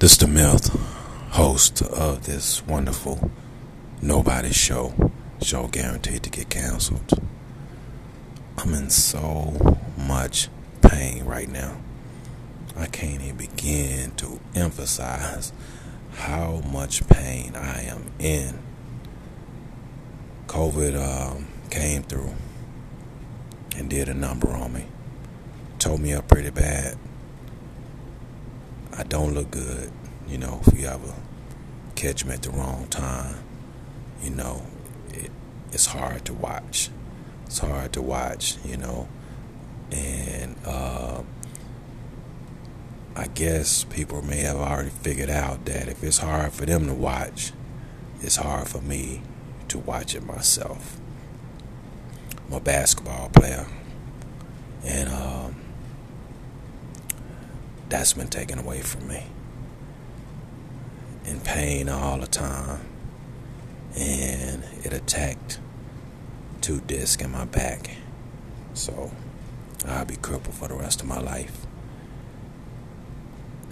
This the myth, host of this wonderful Nobody show, show guaranteed to get canceled. I'm in so much pain right now. I can't even begin to emphasize how much pain I am in. COVID um, came through and did a number on me. Tore me up pretty bad. I don't look good, you know, if you ever catch me at the wrong time. You know, it, it's hard to watch. It's hard to watch, you know. And uh, I guess people may have already figured out that if it's hard for them to watch, it's hard for me to watch it myself. I'm a basketball player, and um, that's been taken away from me. In pain all the time, and it attacked two discs in my back. So I'll be crippled for the rest of my life.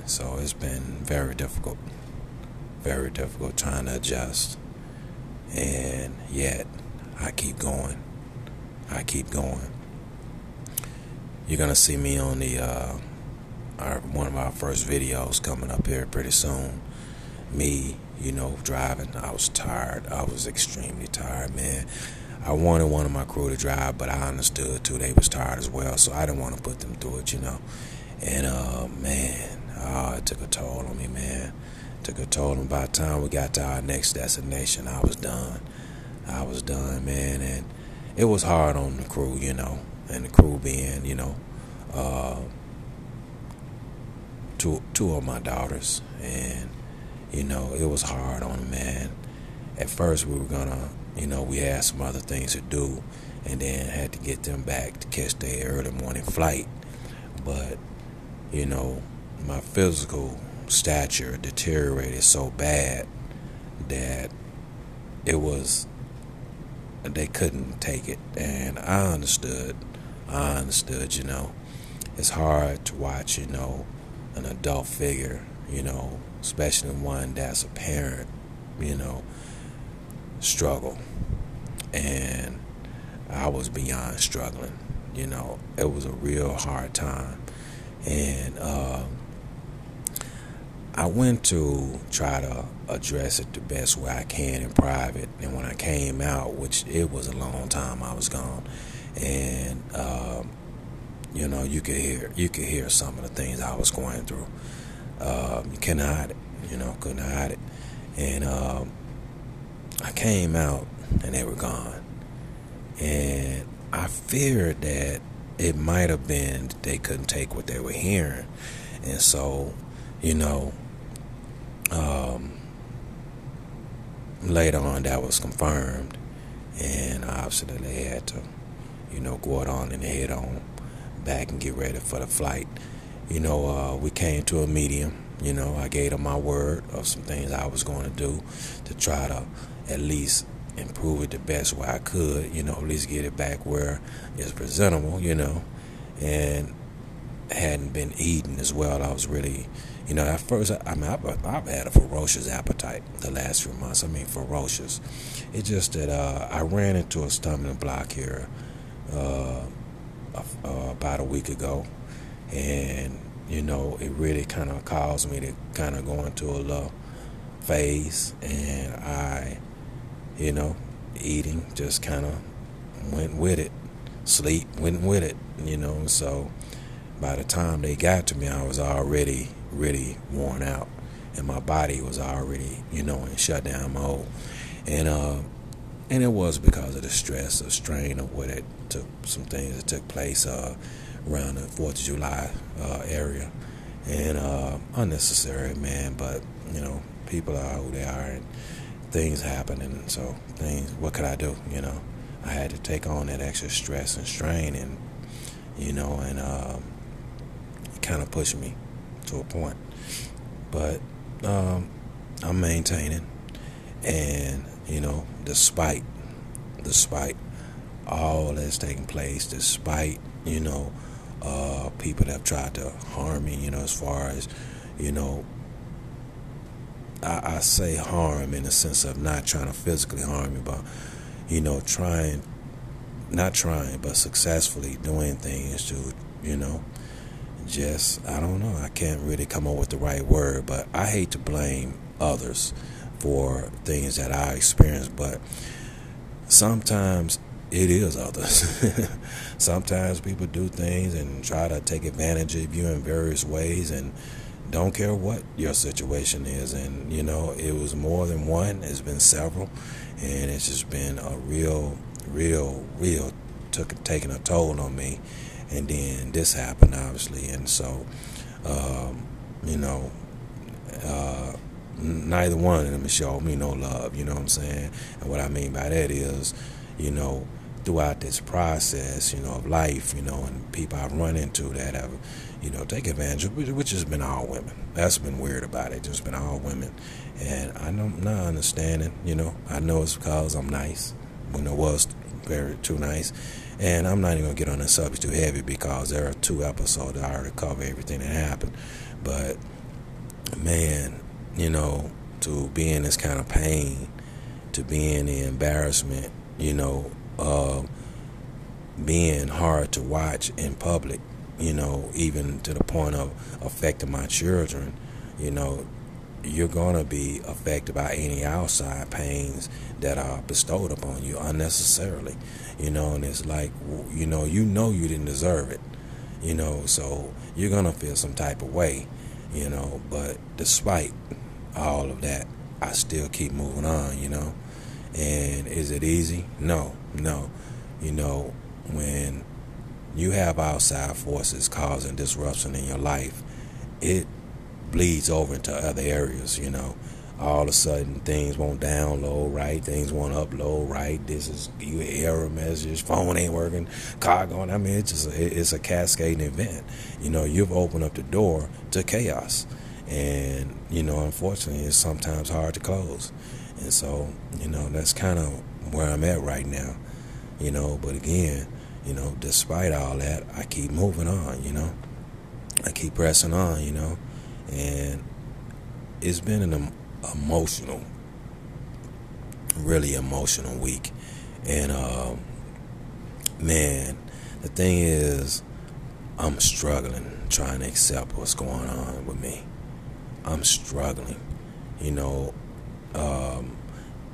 So it's been very difficult, very difficult trying to adjust. And yet, I keep going. I keep going. You're gonna see me on the uh, our one of our first videos coming up here pretty soon. Me, you know, driving. I was tired. I was extremely tired, man. I wanted one of my crew to drive, but I understood too they was tired as well, so I didn't want to put them through it, you know. And uh, man, oh, it took a toll on me, man. It took a toll. And by the time we got to our next destination, I was done. I was done, man, and it was hard on the crew, you know, and the crew being, you know, uh, two two of my daughters, and you know, it was hard on them, man. At first, we were gonna, you know, we had some other things to do, and then had to get them back to catch their early morning flight. But, you know, my physical stature deteriorated so bad that it was they couldn't take it and I understood I understood you know it's hard to watch you know an adult figure you know especially one that's a parent you know struggle. And I was beyond struggling you know. It was a real hard time. And uh, I went to try to address it the best way I can in private. And when I came out, which it was a long time I was gone, and um, you know you could hear you could hear some of the things I was going through. Um, you couldn't hide it, you know, couldn't hide it. And um, I came out, and they were gone. And I feared that it might have been they couldn't take what they were hearing, and so, you know, um, later on that was confirmed, and obviously they had to, you know, go it on and head on back and get ready for the flight. You know, uh, we came to a medium. You know, I gave them my word of some things I was going to do to try to at least improve it the best way I could. You know, at least get it back where it's presentable. You know, and hadn't been eating as well. I was really you know, at first, I mean, I've, I've had a ferocious appetite the last few months. I mean, ferocious. It's just that uh, I ran into a stumbling block here uh, uh, about a week ago, and you know, it really kind of caused me to kind of go into a little phase, and I, you know, eating just kind of went with it, sleep went with it, you know. So by the time they got to me, I was already really worn out, and my body was already, you know, in shutdown mode, and uh, and it was because of the stress, the strain of what it took, some things that took place uh, around the Fourth of July uh, area, and uh, unnecessary, man. But you know, people are who they are, and things happen, and so things. What could I do? You know, I had to take on that extra stress and strain, and you know, and um, it kind of pushed me to a point. But um, I'm maintaining, and you know, despite despite all that's taking place, despite you know uh, people that have tried to harm me, you know, as far as you know, I, I say harm in the sense of not trying to physically harm you, but you know, trying, not trying, but successfully doing things to, you know, just I don't know. I can't really come up with the right word, but I hate to blame others for things that I experience, but sometimes it is others. sometimes people do things and try to take advantage of you in various ways and don't care what your situation is. And, you know, it was more than one, it's been several, and it's just been a real, real, real took taking a toll on me. And then this happened, obviously. And so, um, you know, uh, neither one of them showed me no love, you know what I'm saying? And what I mean by that is, you know, throughout this process, you know, of life, you know, and people I've run into that have, you know, take advantage of, which has been all women. That's been weird about it. Just been all women. And I'm not understanding, you know, I know it's because I'm nice when it was very too nice. And I'm not even going to get on the subject too heavy because there are two episodes I already cover everything that happened. But, man, you know, to be in this kind of pain, to be in the embarrassment, you know, uh, being hard to watch in public, you know, even to the point of affecting my children, you know, you're going to be affected by any outside pains that are bestowed upon you unnecessarily, you know, and it's like, you know, you know you didn't deserve it, you know, so you're going to feel some type of way, you know, but despite all of that, I still keep moving on, you know. And is it easy? No, no. You know, when you have outside forces causing disruption in your life, it bleeds over into other areas, you know. All of a sudden, things won't download right, things won't upload right. This is you error message, phone ain't working, car going. I mean, it's just a, it's a cascading event. You know, you've opened up the door to chaos, and you know, unfortunately, it's sometimes hard to close. And so, you know, that's kind of where I'm at right now. You know, but again, you know, despite all that, I keep moving on. You know, I keep pressing on. You know, and it's been an emotional, really emotional week. And uh, man, the thing is, I'm struggling trying to accept what's going on with me. I'm struggling. You know, um,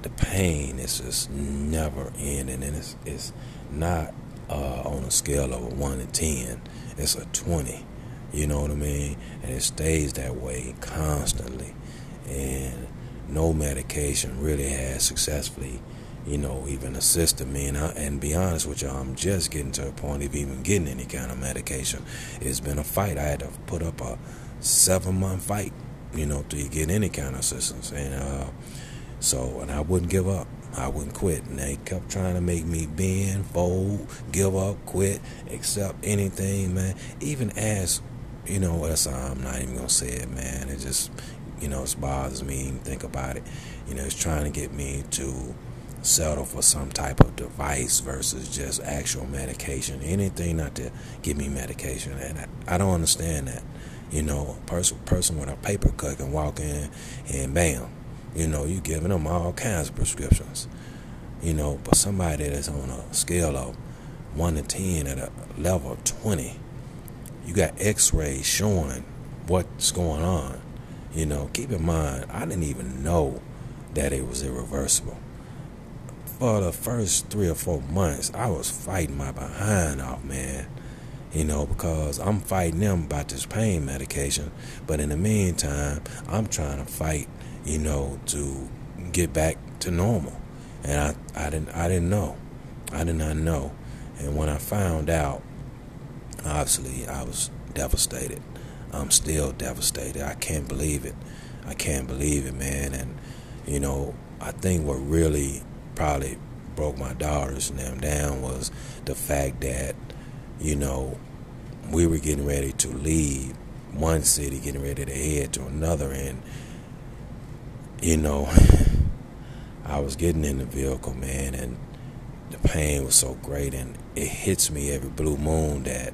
the pain is just never ending, and it's it's not uh, on a scale of a one to ten. It's a twenty. You know what I mean? And it stays that way constantly, and no medication really has successfully, you know, even assisted me. And, I, and be honest with you, I'm just getting to a point of even getting any kind of medication. It's been a fight. I had to put up a seven month fight you know, to get any kind of assistance. And uh, so, and I wouldn't give up. I wouldn't quit. And they kept trying to make me bend, fold, give up, quit, accept anything, man. Even as, you know, that's I'm not even gonna say it, man. It just, you know, it bothers me even think about it. You know, it's trying to get me to settle for some type of device versus just actual medication. Anything not to give me medication, and I, I don't understand that. You know, a person person with a paper cut can walk in and bam, you know, you giving them all kinds of prescriptions. You know, but somebody that's on a scale of one to ten at a level of twenty, you got X-rays showing what's going on. You know, keep in mind, I didn't even know that it was irreversible. For the first three or four months, I was fighting my behind off, man you know, because I'm fighting them about this pain medication. But in the meantime, I'm trying to fight, you know, to get back to normal. And I, I didn't, I didn't know, I did not know. And when I found out, obviously, I was devastated. I'm still devastated. I can't believe it. I can't believe it, man. And you know, I think what really probably broke my daughters and them down was the fact that you know, we were getting ready to leave one city, getting ready to head to another, and you know, I was getting in the vehicle, man, and the pain was so great, and it hits me every blue moon that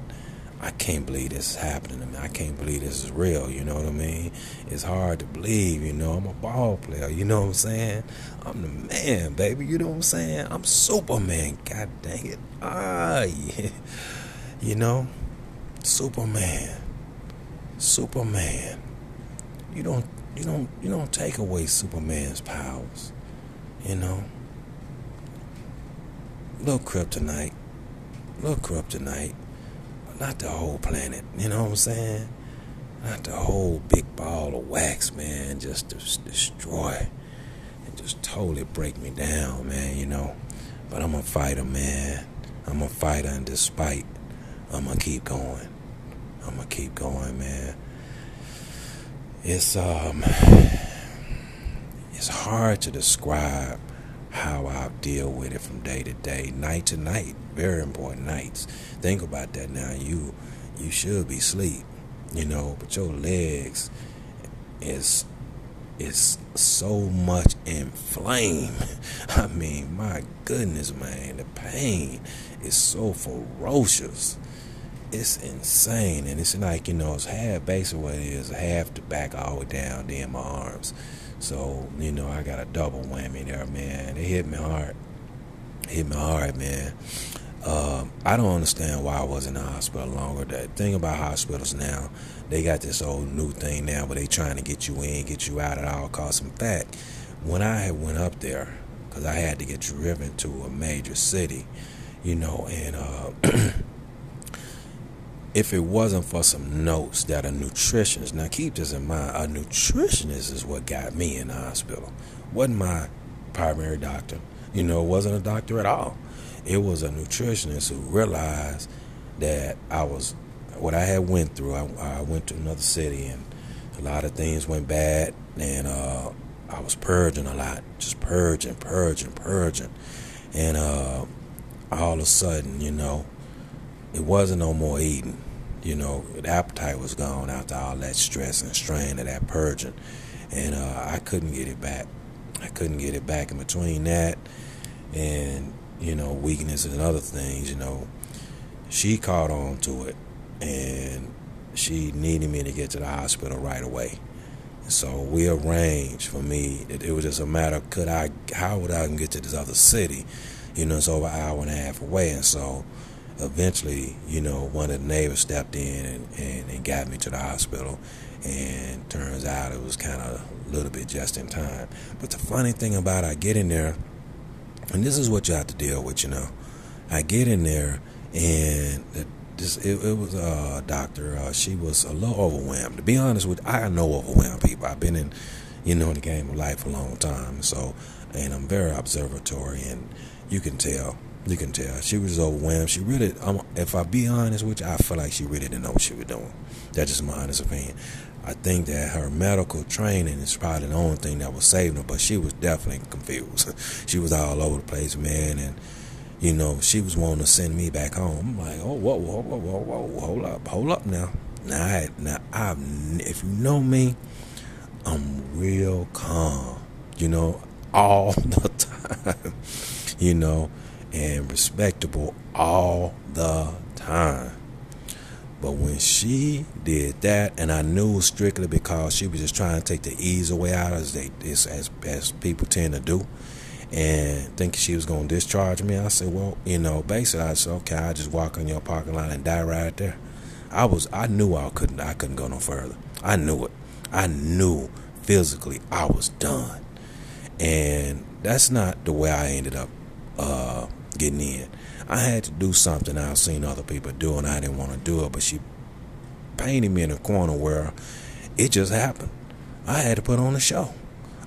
I can't believe this is happening to me. I can't believe this is real. You know what I mean? It's hard to believe. You know, I'm a ball player. You know what I'm saying? I'm the man, baby. You know what I'm saying? I'm Superman. God dang it. Ah, yeah. You know, Superman. Superman. You don't. You don't. You don't take away Superman's powers. You know. Little kryptonite. Little kryptonite but not the whole planet. You know what I'm saying? Not the whole big ball of wax, man. Just to destroy and just totally break me down, man. You know. But I'm a fighter, man. I'm a fighter, and despite, I'm gonna keep going. I'm gonna keep going, man. It's um, it's hard to describe how I deal with it from day to day, night to night. Very important nights. Think about that now. You you should be asleep, you know, but your legs is is so much inflamed. I mean, my goodness, man, the pain is so ferocious. It's insane, and it's like you know, it's half basically what it is, half the back all the way down, then my arms. So, you know, I got a double whammy there, man. It hit me hard. It hit me hard, man. Um, I don't understand why I was in the hospital longer. The thing about hospitals now, they got this old new thing now where they trying to get you in, get you out at all costs. In fact, when I had went up there, because I had to get driven to a major city, you know, and uh, if it wasn't for some notes that a nutritionist, now keep this in mind, a nutritionist is what got me in the hospital. Wasn't my primary doctor. You know, it wasn't a doctor at all. It was a nutritionist who realized that I was what I had went through. I, I went to another city and a lot of things went bad, and uh, I was purging a lot, just purging, purging, purging, and uh, all of a sudden, you know, it wasn't no more eating. You know, the appetite was gone after all that stress and strain of that purging, and uh, I couldn't get it back. I couldn't get it back. In between that and you know weakness and other things, you know, she caught on to it, and she needed me to get to the hospital right away. So we arranged for me. It, it was just a matter: of could I? How would I get to this other city? You know, it's over an hour and a half away, and so eventually, you know, one of the neighbors stepped in and, and, and got me to the hospital. And turns out it was kind of a little bit just in time. But the funny thing about I get in there, and this is what you have to deal with, you know. I get in there, and this it, it was a doctor. Uh, she was a little overwhelmed. To be honest with, you, I know overwhelmed people. I've been in, you know, in the game of life a long time. So, and I'm very observatory, and you can tell you can tell she was overwhelmed. She really, um, if I be honest with you, I feel like she really didn't know what she was doing. That's just my honest opinion. I think that her medical training is probably the only thing that was saving her, but she was definitely confused. she was all over the place, man, and you know she was wanting to send me back home. I'm like, oh, whoa, whoa, whoa, whoa, whoa, hold up, hold up now. Now, I, now, I, if you know me, I'm real calm. You know, all the time. you know and respectable all the time. But when she did that, and I knew strictly because she was just trying to take the ease away out as they as as, as people tend to do, and thinking she was going to discharge me, I said, well, you know, basically, I said, okay, I just walk on your parking lot and die right there. I was, I knew I couldn't, I couldn't go no further. I knew it. I knew physically I was done, and that's not the way I ended up uh, getting in. I had to do something I've seen other people do, and I didn't want to do it. But she painted me in a corner where it just happened. I had to put on a show.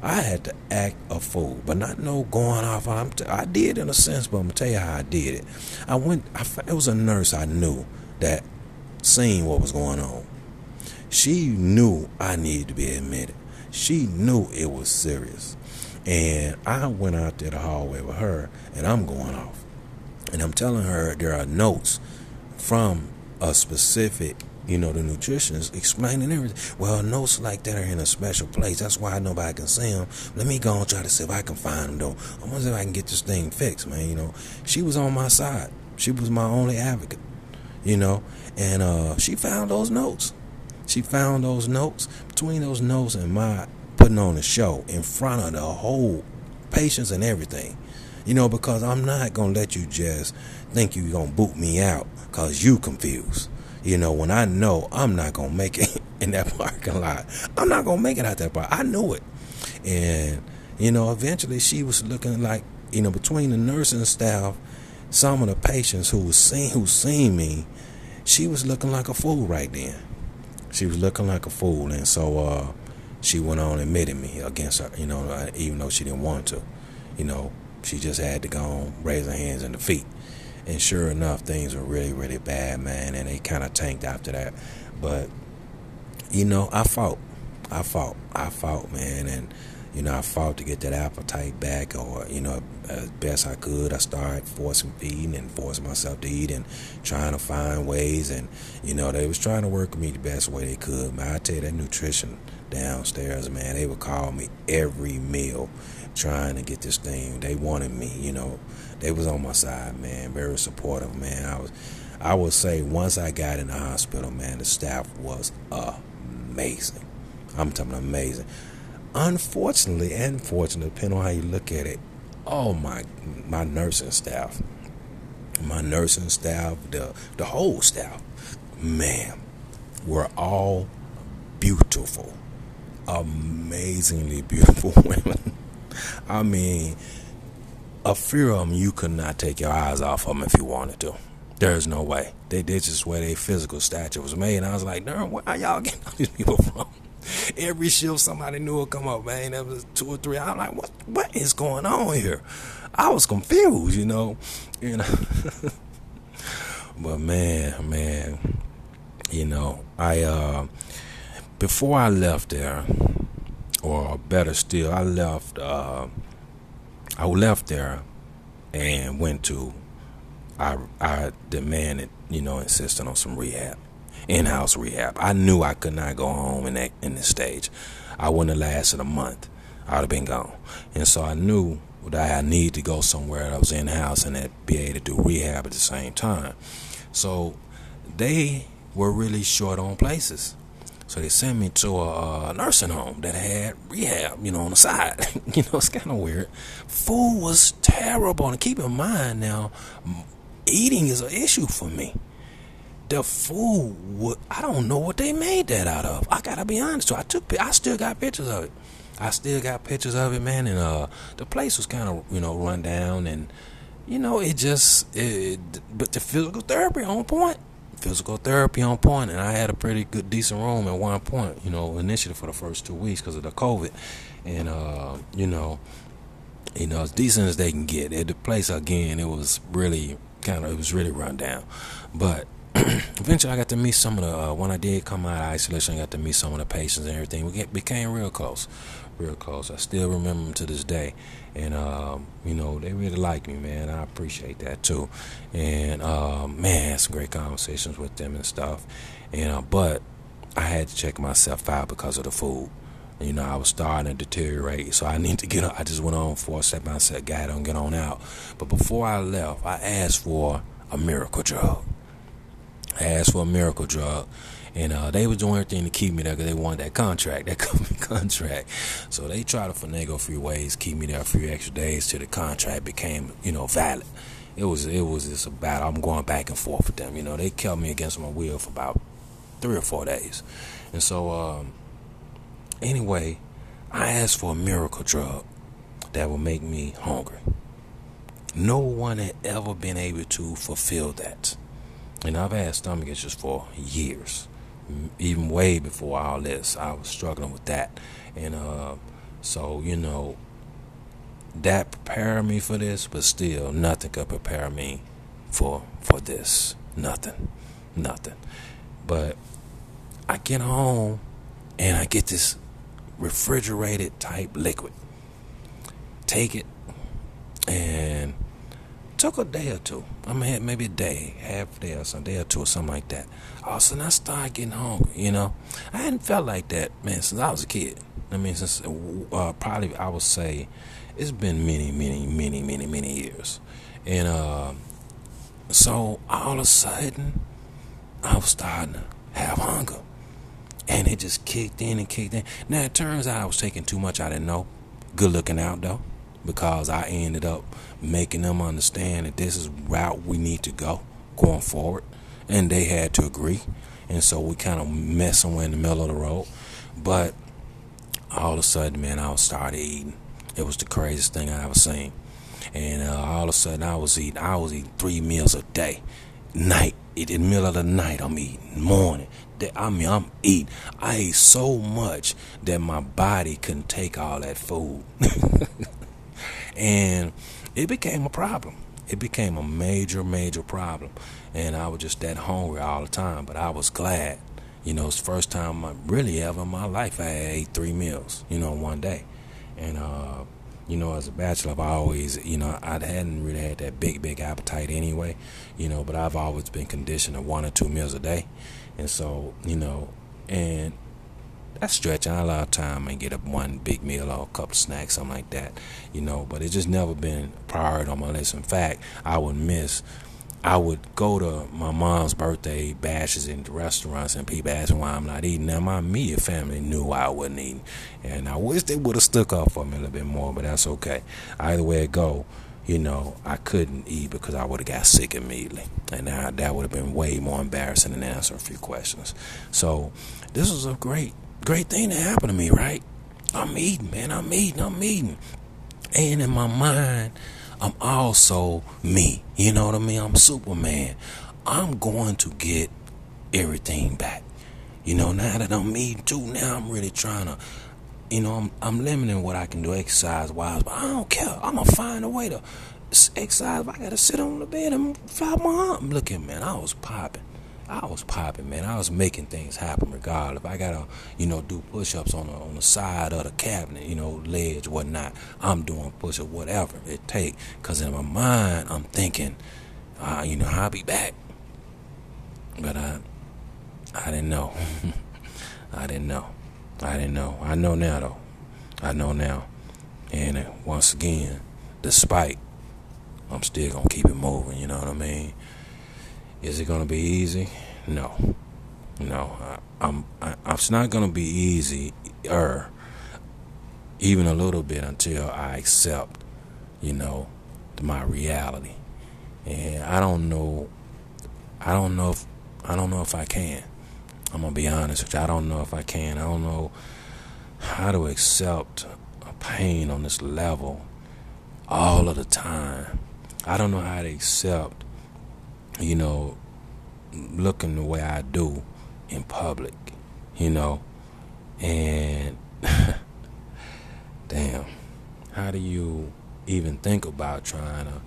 I had to act a fool, but not no going off. I'm t- I did in a sense, but I'm gonna tell you how I did it. I went. I, it was a nurse I knew that seen what was going on. She knew I needed to be admitted. She knew it was serious. And I went out there the hallway with her, and I'm going off. And I'm telling her there are notes from a specific, you know, the nutritionist explaining everything. Well, notes like that are in a special place. That's why nobody can see them. Let me go and try to see if I can find them, though. I wonder if I can get this thing fixed, man. You know, she was on my side. She was my only advocate. you know. And uh, she found those notes. She found those notes between those notes and my putting on the show in front of the whole patients and everything. You know, because I'm not gonna let you just think you're gonna boot me out because you confused. You know, when I know I'm not gonna make it in that parking lot, I'm not gonna make it out that part. I knew it, and you know, eventually she was looking like you know between the nursing staff, some of the patients who was seeing who seen me, she was looking like a fool right then. She was looking like a fool, and so uh, she went on admitting me against her. You know, uh, even though she didn't want to. You know, she just had to go on, raise her hands and the feet. And sure enough, things were really, really bad, man. And they kind of tanked after that. But, you know, I fought. I fought. I fought, man. And, you know, I fought to get that appetite back, or, you know, as best I could. I started forcing feeding and forcing myself to eat and trying to find ways. And, you know, they was trying to work with me the best way they could. Man, I tell you, that nutrition downstairs, man, they would call me every meal trying to get this thing. They wanted me, you know. They was on my side, man. Very supportive, man. I was, I would say, once I got in the hospital, man, the staff was amazing. I'm talking amazing. Unfortunately, and fortunately, depending on how you look at it, oh my, my nursing staff, my nursing staff, the the whole staff, man, were all beautiful, amazingly beautiful women. I mean, a few of them you could not take your eyes off of them if you wanted to. There's no way. They did just where their physical stature was made. And I was like, darn, where are y'all getting all these people from? Every shift somebody knew would come up, man. That was two or three. I'm like, what what is going on here? I was confused, you know. You know. but man, man, you know, I uh before I left there, or better still, I left. Uh, I left there and went to. I I demanded, you know, insisted on some rehab, in-house rehab. I knew I could not go home in that in this stage. I wouldn't have lasted a month. I'd have been gone, and so I knew that I need to go somewhere that was in-house and that be able to do rehab at the same time. So they were really short on places. So they sent me to a, nursing home that had rehab, you know, on the side. you know, it's kind of weird. Food was terrible. And keep in mind now, eating is an issue for me. The food, I don't know what they made that out of. I gotta be honest. So I took, I still got pictures of it. I still got pictures of it, man. And uh, the place was kind of, you know, run down, and you know, it just, it, but the physical therapy on point physical therapy on point, and I had a pretty good, decent room at one point, you know, initially for the first two weeks because of the COVID, and uh, you know, you know, as decent as they can get. At the place again, it was really kind of, it was really run down, but eventually I got to meet some of the uh, when I did come out of isolation, I got to meet some of the patients and everything. We get, became real close, real close. I still remember them to this day, and um, you know they really like me, man. I appreciate that too, and um, man, some great conversations with them and stuff. And uh, but I had to check myself out because of the food. You know, I was starting to deteriorate, so I need to get. I just went on for a step. I said, "God, don't get on out." But before I left, I asked for a miracle drug. I asked for a miracle drug, and uh, they were doing everything to keep me there because they wanted that contract, that company contract. So they tried to finagle a few ways, keep me there a few extra days till the contract became, you know, valid. It was it was just a battle. I'm going back and forth with them. You know, they kept me against my will for about three or four days, and so um, anyway, I asked for a miracle drug that would make me hungry. No one had ever been able to fulfill that. And I've had stomach issues for years, even way before all this. I was struggling with that, and uh, so you know, that prepared me for this, but still, nothing could prepare me for for this. Nothing, nothing. But I get home, and I get this refrigerated type liquid. Take it, and took a day or two. I mean, maybe a day, half a day or some day or two or something like that. All of a sudden, I started getting hungry. You know, I hadn't felt like that, man, since I was a kid. I mean, since uh, probably I would say it's been many, many, many, many, many years. And uh, so all of a sudden, I was starting to have hunger. And it just kicked in and kicked in. Now it turns out I was taking too much. I didn't know. Good looking out though, because I ended up making them understand that this is route we need to go going forward, and they had to agree. And so we kind of met somewhere in the middle of the road. But all of a sudden, man, I was started eating. It was the craziest thing I ever seen. And uh, all of a sudden, I was eating. I was eating three meals a day, night. In the middle of the night, I'm eating. Morning, I mean, I'm eating. I ate so much that my body couldn't take all that food. and it became a problem. It became a major, major problem. And I was just that hungry all the time. But I was glad. You know, it's the first time I really ever in my life I ate three meals, you know, one day. And, uh, you know, as a bachelor, I've always, you know, I hadn't really had that big, big appetite anyway, you know, but I've always been conditioned to one or two meals a day. And so, you know, and that's stretching. I of time and get up one big meal or a couple snacks, something like that, you know, but it's just never been priority on my list. In fact, I would miss I would go to my mom's birthday bashes in restaurants and people asking why I'm not eating. Now my immediate family knew I wasn't eating, and I wish they would have stuck up for me a little bit more, but that's okay. Either way it go, you know, I couldn't eat because I would have got sick immediately, and I, that would have been way more embarrassing than answering a few questions. So this was a great, great thing that happened to me, right? I'm eating, man. I'm eating. I'm eating, and in my mind. I'm also me. You know what I mean? I'm Superman. I'm going to get everything back. You know, now that I'm me too, now I'm really trying to, you know, I'm, I'm limiting what I can do exercise wise, but I don't care. I'm going to find a way to exercise. If I got to sit on the bed and flop my arm. Look at man, I was popping. I was popping, man. I was making things happen regardless. I gotta, you know, do push-ups on the on the side of the cabinet, you know, ledge, whatnot, I'm doing push-up, whatever it take. Cause in my mind, I'm thinking, uh, you know, I'll be back. But I, I didn't know. I didn't know. I didn't know. I know now though. I know now. And uh, once again, despite, I'm still gonna keep it moving. You know what I mean? Is it gonna be easy? No, no. I, I'm. I, it's not gonna be easy, or even a little bit until I accept, you know, my reality. And I don't know. I don't know if I don't know if I can. I'm gonna be honest with you. I don't know if I can. I don't know how to accept a pain on this level all of the time. I don't know how to accept you know, looking the way I do in public, you know, and damn, how do you even think about trying to,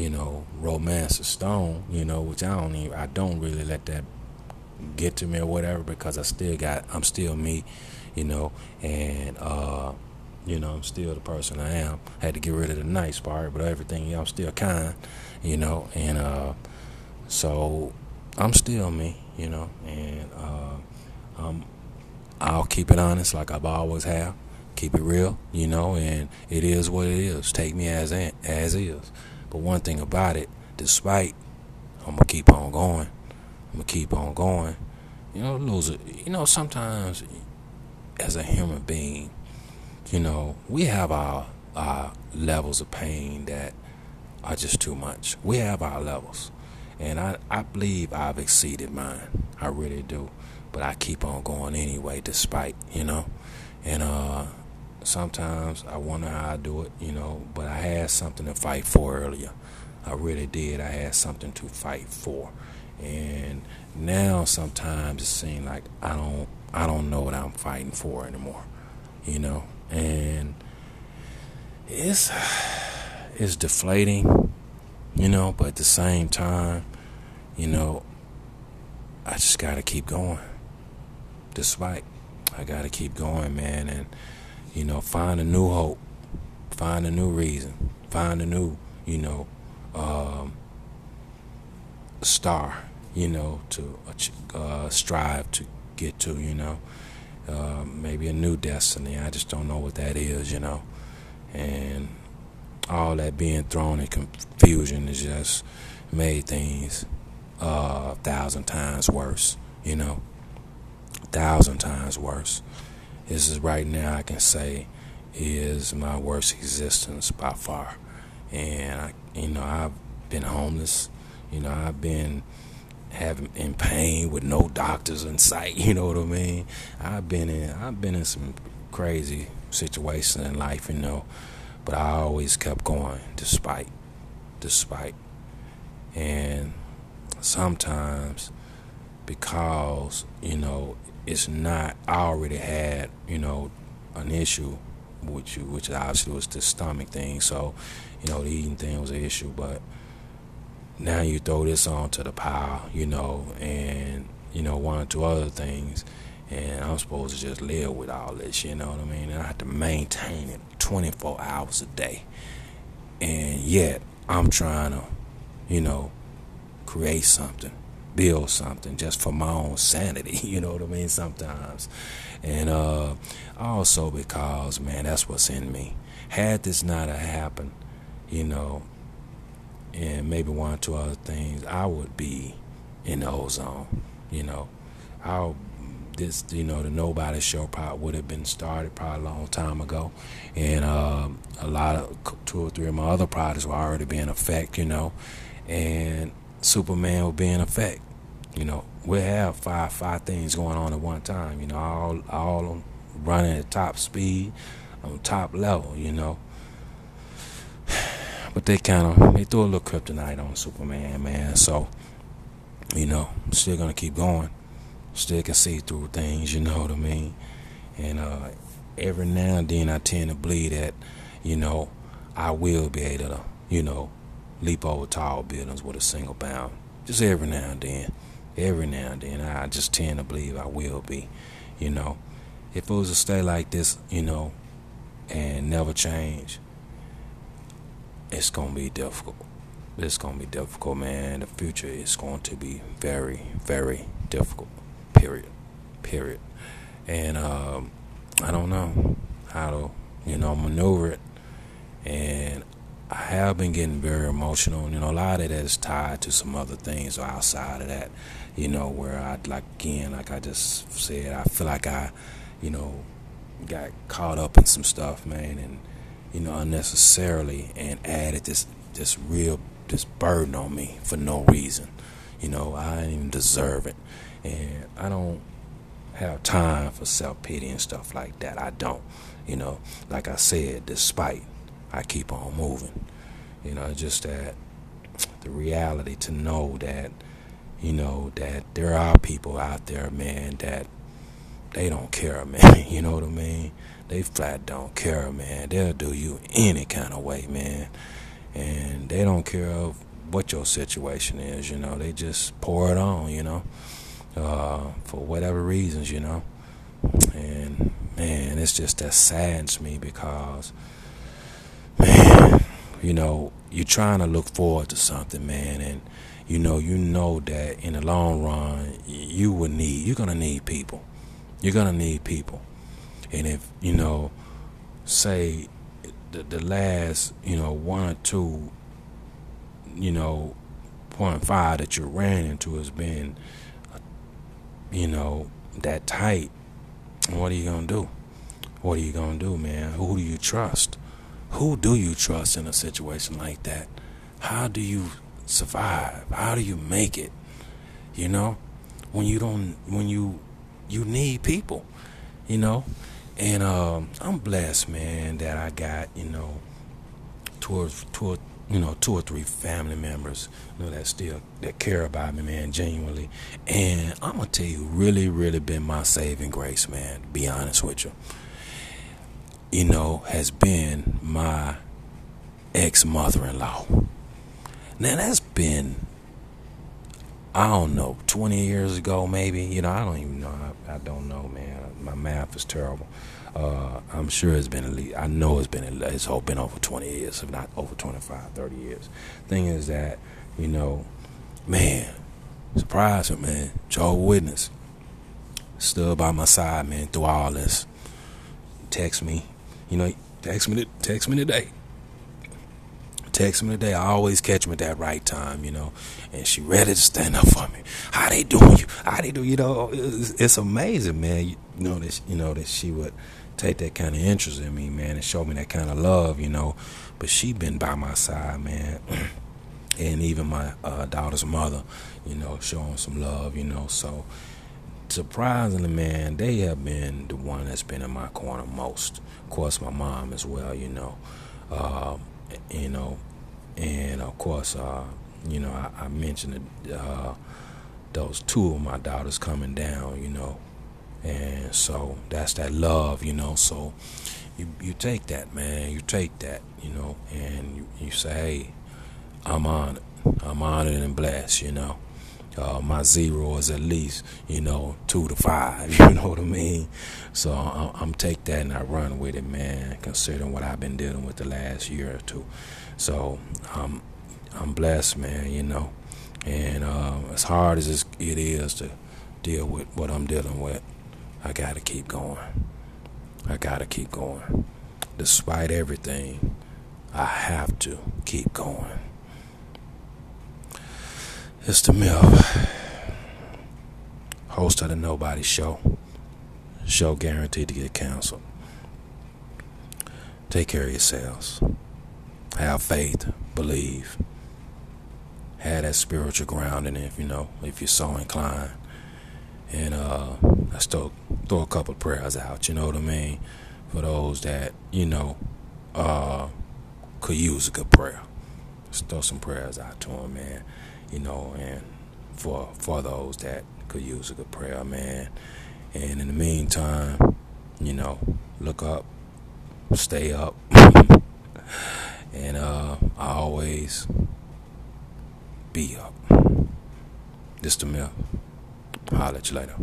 you know, romance a stone, you know, which I don't even, I don't really let that get to me or whatever because I still got, I'm still me, you know, and, uh, you know, I'm still the person I am. I had to get rid of the nice part, but everything, I'm still kind, you know, and, uh, so I'm still me, you know, and uh, um, I'll keep it honest like I've always have. Keep it real, you know, and it is what it is. Take me as as is. But one thing about it, despite, I'm gonna keep on going. I'm gonna keep on going. You know, lose it. You know, sometimes as a human being, you know, we have our our levels of pain that are just too much. We have our levels. And I, I believe I've exceeded mine. I really do. But I keep on going anyway, despite, you know. And uh, sometimes I wonder how I do it, you know. But I had something to fight for earlier. I really did. I had something to fight for. And now sometimes it seems like I don't I don't know what I'm fighting for anymore. You know? And it's it's deflating you know, but at the same time, you know, I just got to keep going. Despite, I got to keep going, man, and, you know, find a new hope, find a new reason, find a new, you know, um, star, you know, to uh, strive to get to, you know. Uh, maybe a new destiny. I just don't know what that is, you know. And all that being thrown in confusion has just made things uh, a thousand times worse. You know, a thousand times worse. This is right now. I can say is my worst existence by far, and I, you know I've been homeless. You know I've been having in pain with no doctors in sight. You know what I mean? I've been in I've been in some crazy situations in life. You know, but I always kept going despite, despite, and sometimes because you know it's not I already had you know an issue which which obviously was the stomach thing. So you know the eating thing was an issue but now you throw this onto the pile you know and you know one or two other things and I'm supposed to just live with all this you know what I mean? And I have to maintain it 24 hours a day and yet I'm trying to you know create something, build something just for my own sanity, you know what I mean, sometimes. And uh, also because, man, that's what's in me. Had this not happened, you know, and maybe one or two other things, I would be in the ozone, you know. I this you know the nobody show probably would have been started probably a long time ago and uh, a lot of two or three of my other projects were already being effect you know and Superman would be in effect. You know, we'll have five five things going on at one time. You know, all all running at top speed, on top level. You know, but they kind of they threw a little kryptonite on Superman, man. So, you know, still gonna keep going. Still can see through things. You know what I mean? And uh, every now and then I tend to believe that, you know, I will be able to, you know, leap over tall buildings with a single bound. Just every now and then. Every now and then. I just tend to believe I will be. You know, if it was to stay like this, you know, and never change, it's going to be difficult. It's going to be difficult, man. The future is going to be very, very difficult. Period. Period. And um, I don't know how to, you know, maneuver it. And I have been getting very emotional. You know, a lot of that is tied to some other things outside of that. You know, where I like again, like I just said, I feel like I, you know, got caught up in some stuff, man, and you know, unnecessarily, and added this this real this burden on me for no reason. You know, I didn't even deserve it, and I don't have time for self pity and stuff like that. I don't. You know, like I said, despite I keep on moving. You know, just that the reality to know that, you know, that there are people out there, man, that they don't care, man. You know what I mean? They flat don't care, man. They'll do you any kind of way, man. And they don't care of what your situation is, you know. They just pour it on, you know, uh, for whatever reasons, you know. And man, it's just that saddens me because man, you know, you're trying to look forward to something, man, and you know, you know that in the long run, you will need, you're gonna need people. You're gonna need people, and if you know, say, the the last, you know, one or two, you know, point five that you ran into has been, you know, that tight. What are you gonna do? What are you gonna do, man? Who do you trust? Who do you trust in a situation like that? How do you survive? How do you make it? You know, when you don't, when you, you need people, you know, and um, I'm blessed, man, that I got, you know, towards, toward, you know, two or three family members, you know, that still that care about me, man, genuinely. And I'm gonna tell you, really, really been my saving grace, man. To be honest with you you know, has been my ex mother in law. Now, that's been, I don't know, 20 years ago, maybe. You know, I don't even know. I, I don't know, man. My math is terrible. Uh, I'm sure it's been at least, I know it's been, it's been over 20 years, if not over 25, 30 years. Thing is that, you know, man, surprise surprising, man. Joe Witness stood by my side, man, through all this. Text me, you know, text me, text me today. text me today. I always catch me at that right time, you know. And she ready to stand up for me. How they doing you? How they do? You know, it's, it's amazing, man. Know that you know that she would take that kind of interest in me, man, and show me that kind of love, you know. But she been by my side, man. and even my uh, daughter's mother, you know, showing some love, you know. So surprisingly, man, they have been the one that's been in my corner most. Of course, my mom as well, you know. Uh, you know, and of course, uh, you know, I, I mentioned uh, those two of my daughters coming down, you know, and so that's that love, you know. So you you take that, man, you take that, you know, and you, you say, hey, I'm honored, I'm honored and blessed, you know. Uh, my zero is at least, you know, two to five. You know what I mean? So I'm, I'm take that and I run with it, man. Considering what I've been dealing with the last year or two, so um, I'm blessed, man. You know, and uh, as hard as it is to deal with what I'm dealing with, I gotta keep going. I gotta keep going, despite everything. I have to keep going. It's the Mill, host of the Nobody Show. Show guaranteed to get canceled. Take care of yourselves. Have faith. Believe. Have that spiritual grounding if you know, if you're so inclined. And uh I still throw a couple prayers out, you know what I mean? For those that, you know, uh could use a good prayer. Just throw some prayers out to them, man you know, and for for those that could use a good prayer, man. And in the meantime, you know, look up, stay up, and uh, I always be up. This the mill. I'll let you later.